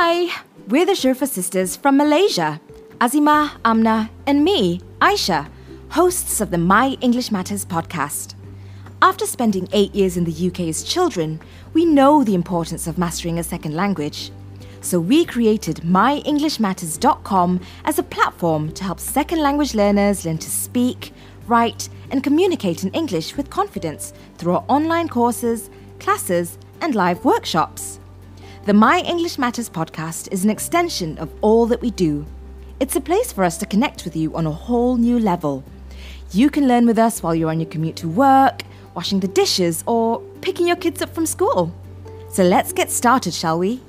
Hi, we're the Shurfa sisters from Malaysia. Azima, Amna, and me, Aisha, hosts of the My English Matters podcast. After spending eight years in the UK as children, we know the importance of mastering a second language. So we created myenglishmatters.com as a platform to help second language learners learn to speak, write, and communicate in English with confidence through our online courses, classes, and live workshops. The My English Matters podcast is an extension of all that we do. It's a place for us to connect with you on a whole new level. You can learn with us while you're on your commute to work, washing the dishes, or picking your kids up from school. So let's get started, shall we?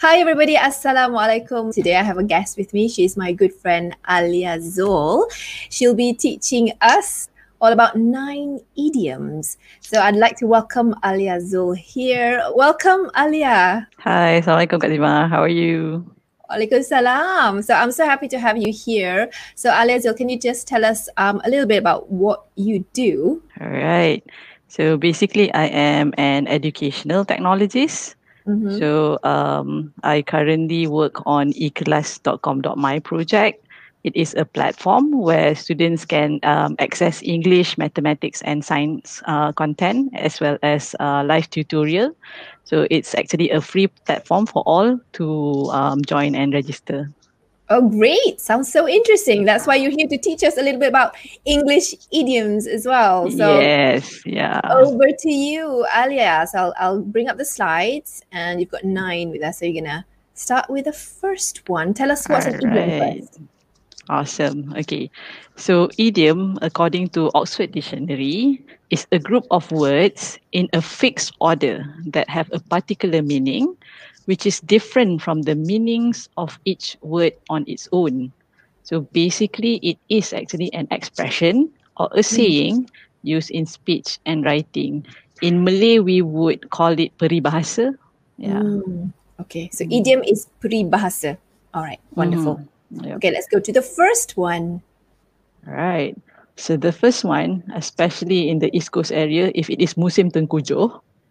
Hi everybody, Assalamualaikum. Today I have a guest with me. She's my good friend Alia Zul. She'll be teaching us all about nine idioms. So I'd like to welcome Alia Zul here. Welcome, Alia. Hi, Assalamualaikum. How are you? Waalaikumsalam. So I'm so happy to have you here. So Alia Zul, can you just tell us um, a little bit about what you do? All right. So basically, I am an educational technologist. Mm-hmm. So um, I currently work on eclass.com.my project. It is a platform where students can um, access English, mathematics, and science uh, content as well as uh, live tutorial. So it's actually a free platform for all to um, join and register. Oh, great. Sounds so interesting. That's why you're here to teach us a little bit about English idioms as well. So yes, yeah. Over to you, Alia. So I'll, I'll bring up the slides and you've got nine with us. So you're going to start with the first one. Tell us what's an idiom right. first. Awesome. Okay. So idiom, according to Oxford Dictionary, is a group of words in a fixed order that have a particular meaning which is different from the meanings of each word on its own. So basically, it is actually an expression or a saying used in speech and writing. In Malay, we would call it peribahasa. Yeah. Mm. Okay, so idiom is peribahasa. All right, wonderful. Mm. Yep. Okay, let's go to the first one. All right. So the first one, especially in the East Coast area, if it is musim tengkujuh,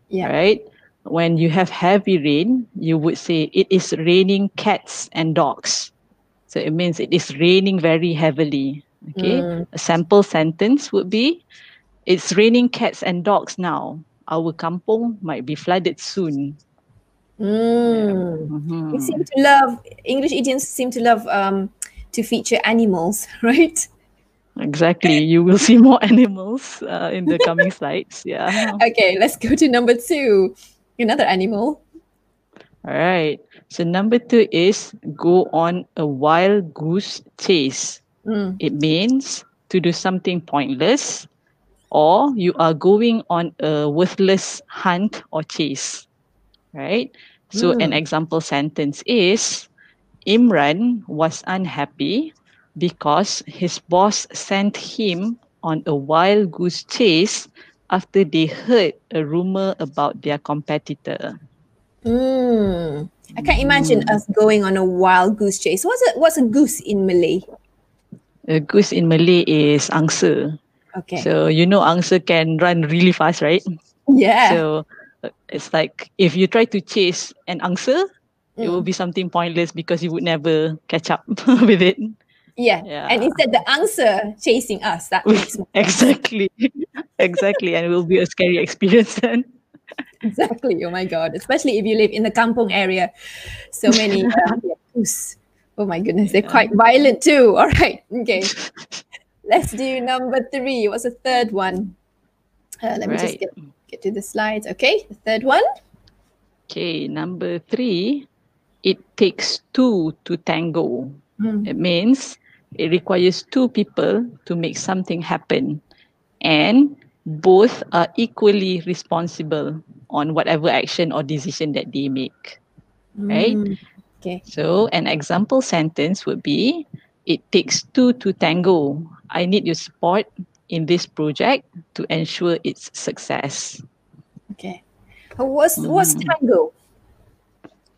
yeah. right? when you have heavy rain, you would say it is raining cats and dogs. So it means it is raining very heavily. Okay. Mm. A sample sentence would be it's raining cats and dogs now. Our kampong might be flooded soon. Mm. Mm-hmm. We seem to love English idioms seem to love um, to feature animals, right? Exactly. You will see more animals uh, in the coming slides. Yeah. Okay, let's go to number two another animal. All right. So number two is go on a wild goose chase. Mm. It means to do something pointless or you are going on a worthless hunt or chase. Right? So mm. an example sentence is Imran was unhappy because his boss sent him on a wild goose chase after they heard a rumor about their competitor. Mm. I can't imagine mm. us going on a wild goose chase. What's a what's a goose in Malay? A goose in Malay is angsa. Okay. So you know angsa can run really fast, right? Yeah. So it's like if you try to chase an angsa, mm. it will be something pointless because you would never catch up with it. Yeah. yeah. And instead the angsa chasing us. That makes exactly. exactly. And it will be a scary experience then. exactly. Oh my god. Especially if you live in the kampong area. So many uh, Oh my goodness. They're quite violent too. All right. Okay. Let's do number three. What's the third one? Uh, let me right. just get, get to the slides. Okay. The third one. Okay. Number three. It takes two to tango. Mm. It means it requires two people to make something happen and both are equally responsible on whatever action or decision that they make right mm. okay so an example sentence would be it takes two to tango i need your support in this project to ensure its success okay what's what's mm. tango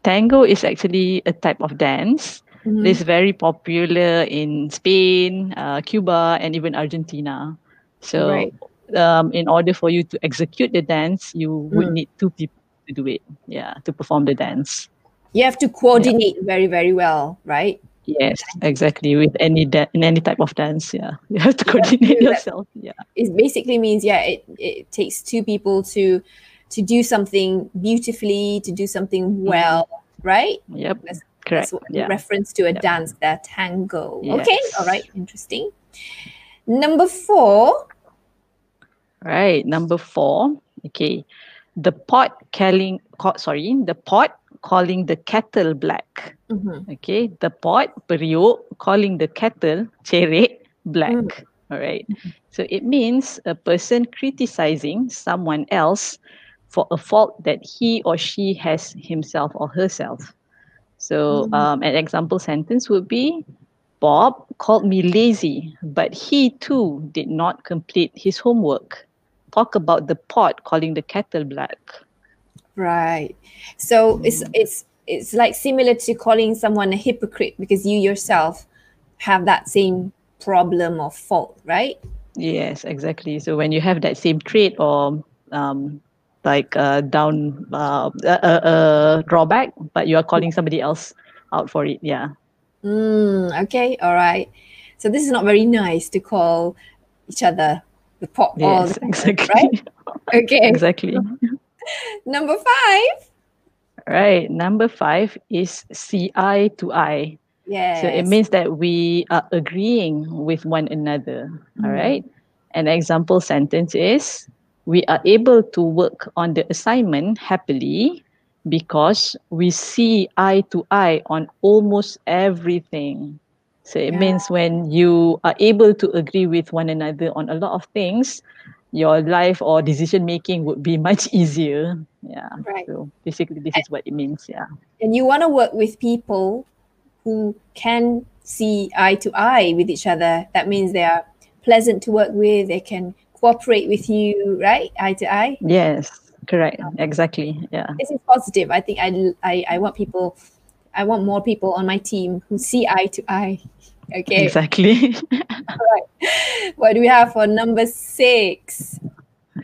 tango is actually a type of dance Mm-hmm. It's very popular in Spain, uh, Cuba, and even Argentina. So right. um, in order for you to execute the dance, you would Mm. need two people to do it. Yeah, to perform the dance. You have to coordinate very, very well, right? Yes, exactly. With any da- in any type of dance, yeah, you have to You have to coordinate yourself. Yeah, It basically means, yeah, it, it takes two people to to do something beautifully, to do something mm-hmm. well, right? yep, That's, correct. that's Yeah, reference to a Yep. dance, that tango. Okay, all right, interesting. Number four. right. Number four. Okay, the pot calling. ca- Sorry, the pot calling the kettle black. Mhm. Okay, the pot periuk calling the kettle cerek black. All right. So it means a person criticizing someone else for a fault that he or she has himself or herself. So Mm. um, an example sentence would be Bob called me lazy, but he too did not complete his homework. Talk about the pot calling the kettle black. Right. So it's it's it's like similar to calling someone a hypocrite because you yourself have that same problem or fault, right? Yes, exactly. So when you have that same trait or um, like uh, down uh, a, a, a drawback, but you are calling somebody else out for it. Yeah. Mm, okay, all right. So this is not very nice to call each other the pot all Yes, the time, exactly. right? Okay. exactly. Number five. Right. Number five is see eye to eye. Yes. So it means that we are agreeing with one another. All Mm. right. An example sentence is We are able to work on the assignment happily because we see eye to eye on almost everything. So it Yeah. means when you are able to agree with one another on a lot of things, your life or decision making would be much easier. Yeah. Right. So basically, this is what it means. Yeah. and you want to work with people who can see eye to eye with each other. That means they are pleasant to work with. They can cooperate with you, right? Eye to eye. Yes. Correct. Exactly. Yeah. This is positive. I think I, I, I want people, I want more people on my team who see eye to eye. Okay. Exactly. What do we have for number six?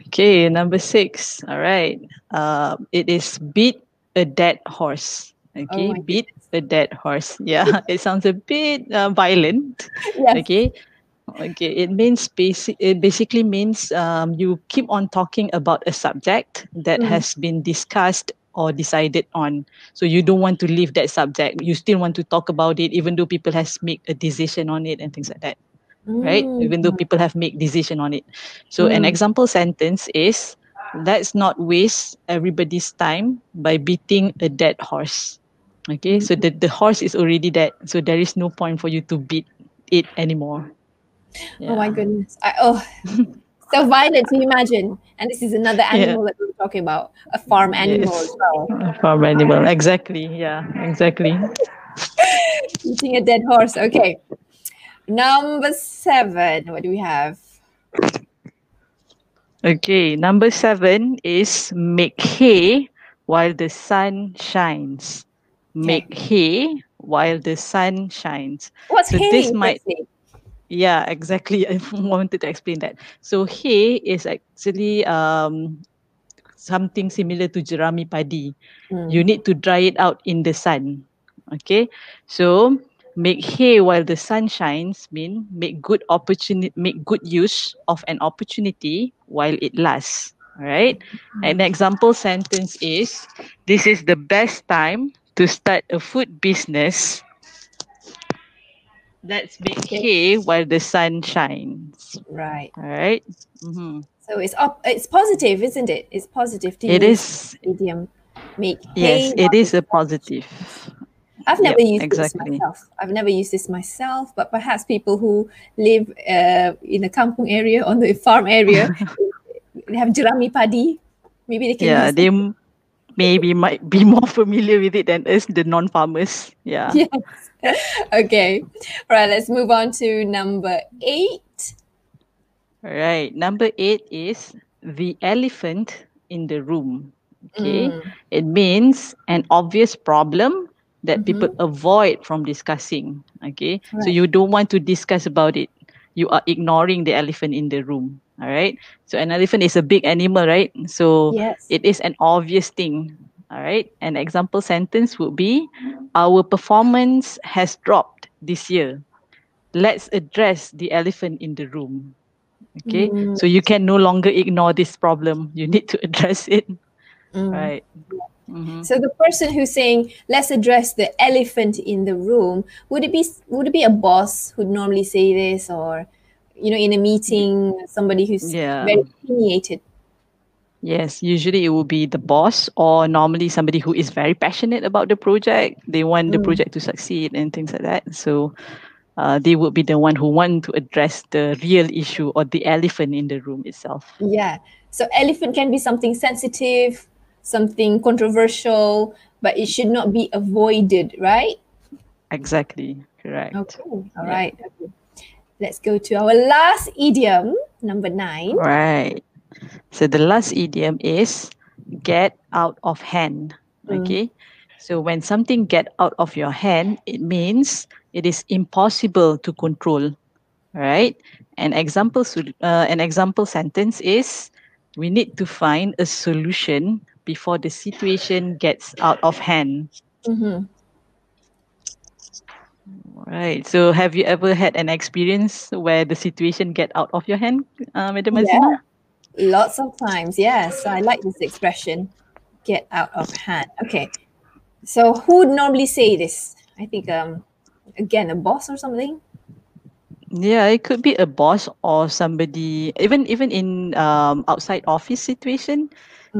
okay. Number six. All right. Uh, it is beat a dead horse. Okay. Oh beat a dead horse. Yeah. it sounds a bit uh, violent. Yes. Okay. Okay. It means basic. It basically means um, you keep on talking about a subject that Mm. has been discussed or decided on. So you don't want to leave that subject. You still want to talk about it, even though people has made a decision on it and things like that right? Even though Mm. people have made decision on it. So an Mm. example sentence is, let's not waste everybody's time by beating a dead horse. Okay, so the, the horse is already dead, so there is no point for you to beat it anymore. Oh my goodness. I, oh, so violent to imagine. And this is another Yeah. animal that we're talking about, a farm animal Yes. as well. Farm animal, exactly. Yeah, exactly. Eating a dead horse. Okay. Number seven. What do we have? Okay, number seven is make hay while the sun shines. Make hay while the sun shines. What's So hay? this might- firstly? Yeah, exactly. I wanted to explain that. So hay is actually um, something similar to jerami padi. Mm. You need to dry it out in the sun. Okay, so make hay while the sun shines mean make good opportunity, make good use of an opportunity while it lasts. All right. An example sentence is: This is the best time to start a food business Let's make hay while the sun shines. Right. All right. Mhm. So it's up. It's positive, isn't it? It's positive to It is. idiom. Make Yes, it while a positive. I've never Yep, used exactly. this myself. I've never used this myself, but perhaps people who live uh, in the kampung area, on the farm area, they have jerami padi. Maybe they can Yeah, use they maybe might be more familiar with it than us, the non-farmers. Yeah. Yes. okay. All right, let's move on to number eight. All right. Number eight is the elephant in the room. Okay. Mm. It means an obvious problem that Mhm. people avoid from discussing. Okay. So you don't want to discuss about it. You are ignoring the elephant in the room. All right. So an elephant is a big animal, right? So Yes. it is an obvious thing. All right. An example sentence would be Our performance has dropped this year. Let's address the elephant in the room. Okay. Mm. So you can no longer ignore this problem. You need to address it. Mm. Right. Mhm. So the person who's saying let's address the elephant in the room would it be would it be a boss who'd normally say this or you know in a meeting somebody who's Yeah. very opinionated Yes, usually it will be the boss or normally somebody who is very passionate about the project. They want the Mm. project to succeed and things like that. So uh, they would be the one who want to address the real issue or the elephant in the room itself. yeah so elephant can be something sensitive something controversial but it should not be avoided right Exactly. Correct. okay all Yeah. right okay. Let's go to our last idiom number nine Right. So the last idiom is get out of hand. Mm. Okay. So when something get out of your hand, it means it is impossible to control. Right. An example uh, an example sentence is we need to find a solution before the situation gets out of hand. Mhm. Right. So have you ever had an experience where the situation get out of your hand, uh, Madam Yeah. Lots of times, yes. I like this expression, get out of hand. Okay. So who would normally say this? I think um again a boss or something. Yeah, it could be a boss or somebody, even even in um, outside office situation.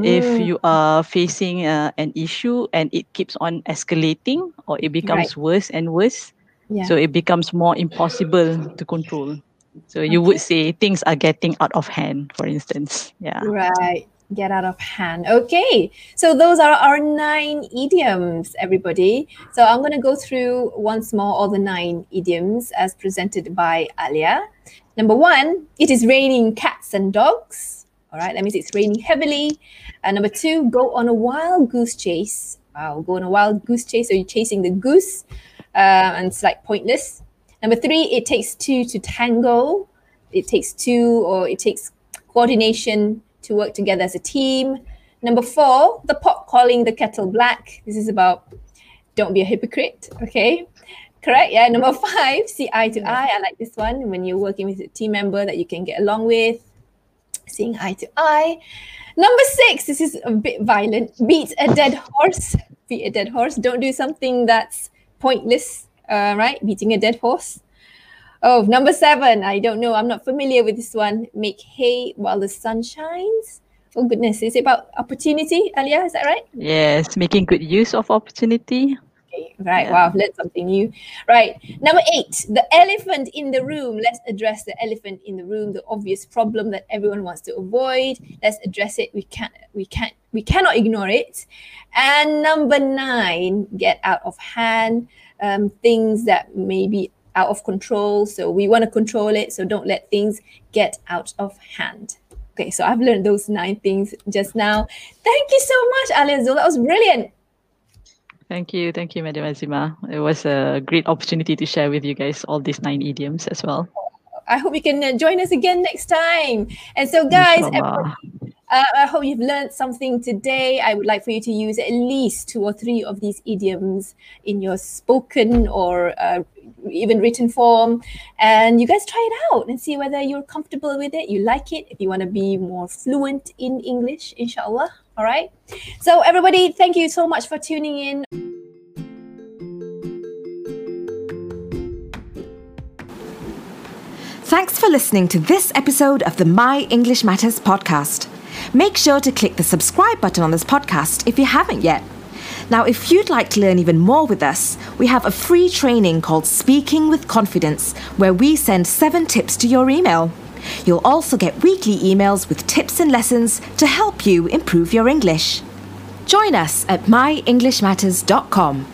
If Mm, you are facing uh, an issue and it keeps on escalating or it becomes worse and worse, yeah. so it becomes more impossible to control. So you would say things are getting out of hand, for instance. Yeah. Right. Get out of hand. Okay. So those are our nine idioms, everybody. So I'm going to go through once more all the nine idioms as presented by Alia. Number one, it is raining cats and dogs. All right. That means it's raining heavily. And number two, go on a wild goose chase. Wow. Go on a wild goose chase. So you're chasing the goose uh, and it's like pointless. Number three, it takes two to tango. It takes two or it takes coordination to work together as a team. Number four, the pot calling the kettle black. This is about don't be a hypocrite. Okay. Correct. Yeah. Number five, see eye to eye. I like this one when you're working with a team member that you can get along with. Seeing eye to eye. Number six, this is a bit violent. Beat a dead horse. Beat a dead horse. Don't do something that's pointless. Uh, right? Beating a dead horse. Oh, number seven. I don't know. I'm not familiar with this one. Make hay while the sun shines. Oh goodness, is it about opportunity, Alia? Is that right? Yes, making good use of opportunity. Okay, right. Yeah. Wow, I've learned something new. Right. Number eight, the elephant in the room. Let's address the elephant in the room, the obvious problem that everyone wants to avoid. Let's address it. We can't we can't we cannot ignore it. And number nine, get out of hand. Um, things that may be out of control. So we want to control it. So don't let things get out of hand. Okay, so I've learned those nine things just now. Thank you so much, Zul. That was brilliant. Thank you. Thank you, Madam Azima. It was a great opportunity to share with you guys all these nine idioms as well. I hope you can uh, join us again next time. And so, guys. Uh, I hope you've learned something today. I would like for you to use at least two or three of these idioms in your spoken or uh, even written form. And you guys try it out and see whether you're comfortable with it, you like it, if you want to be more fluent in English, inshallah. All right. So, everybody, thank you so much for tuning in. Thanks for listening to this episode of the My English Matters podcast. Make sure to click the subscribe button on this podcast if you haven't yet. Now, if you'd like to learn even more with us, we have a free training called Speaking with Confidence, where we send seven tips to your email. You'll also get weekly emails with tips and lessons to help you improve your English. Join us at myenglishmatters.com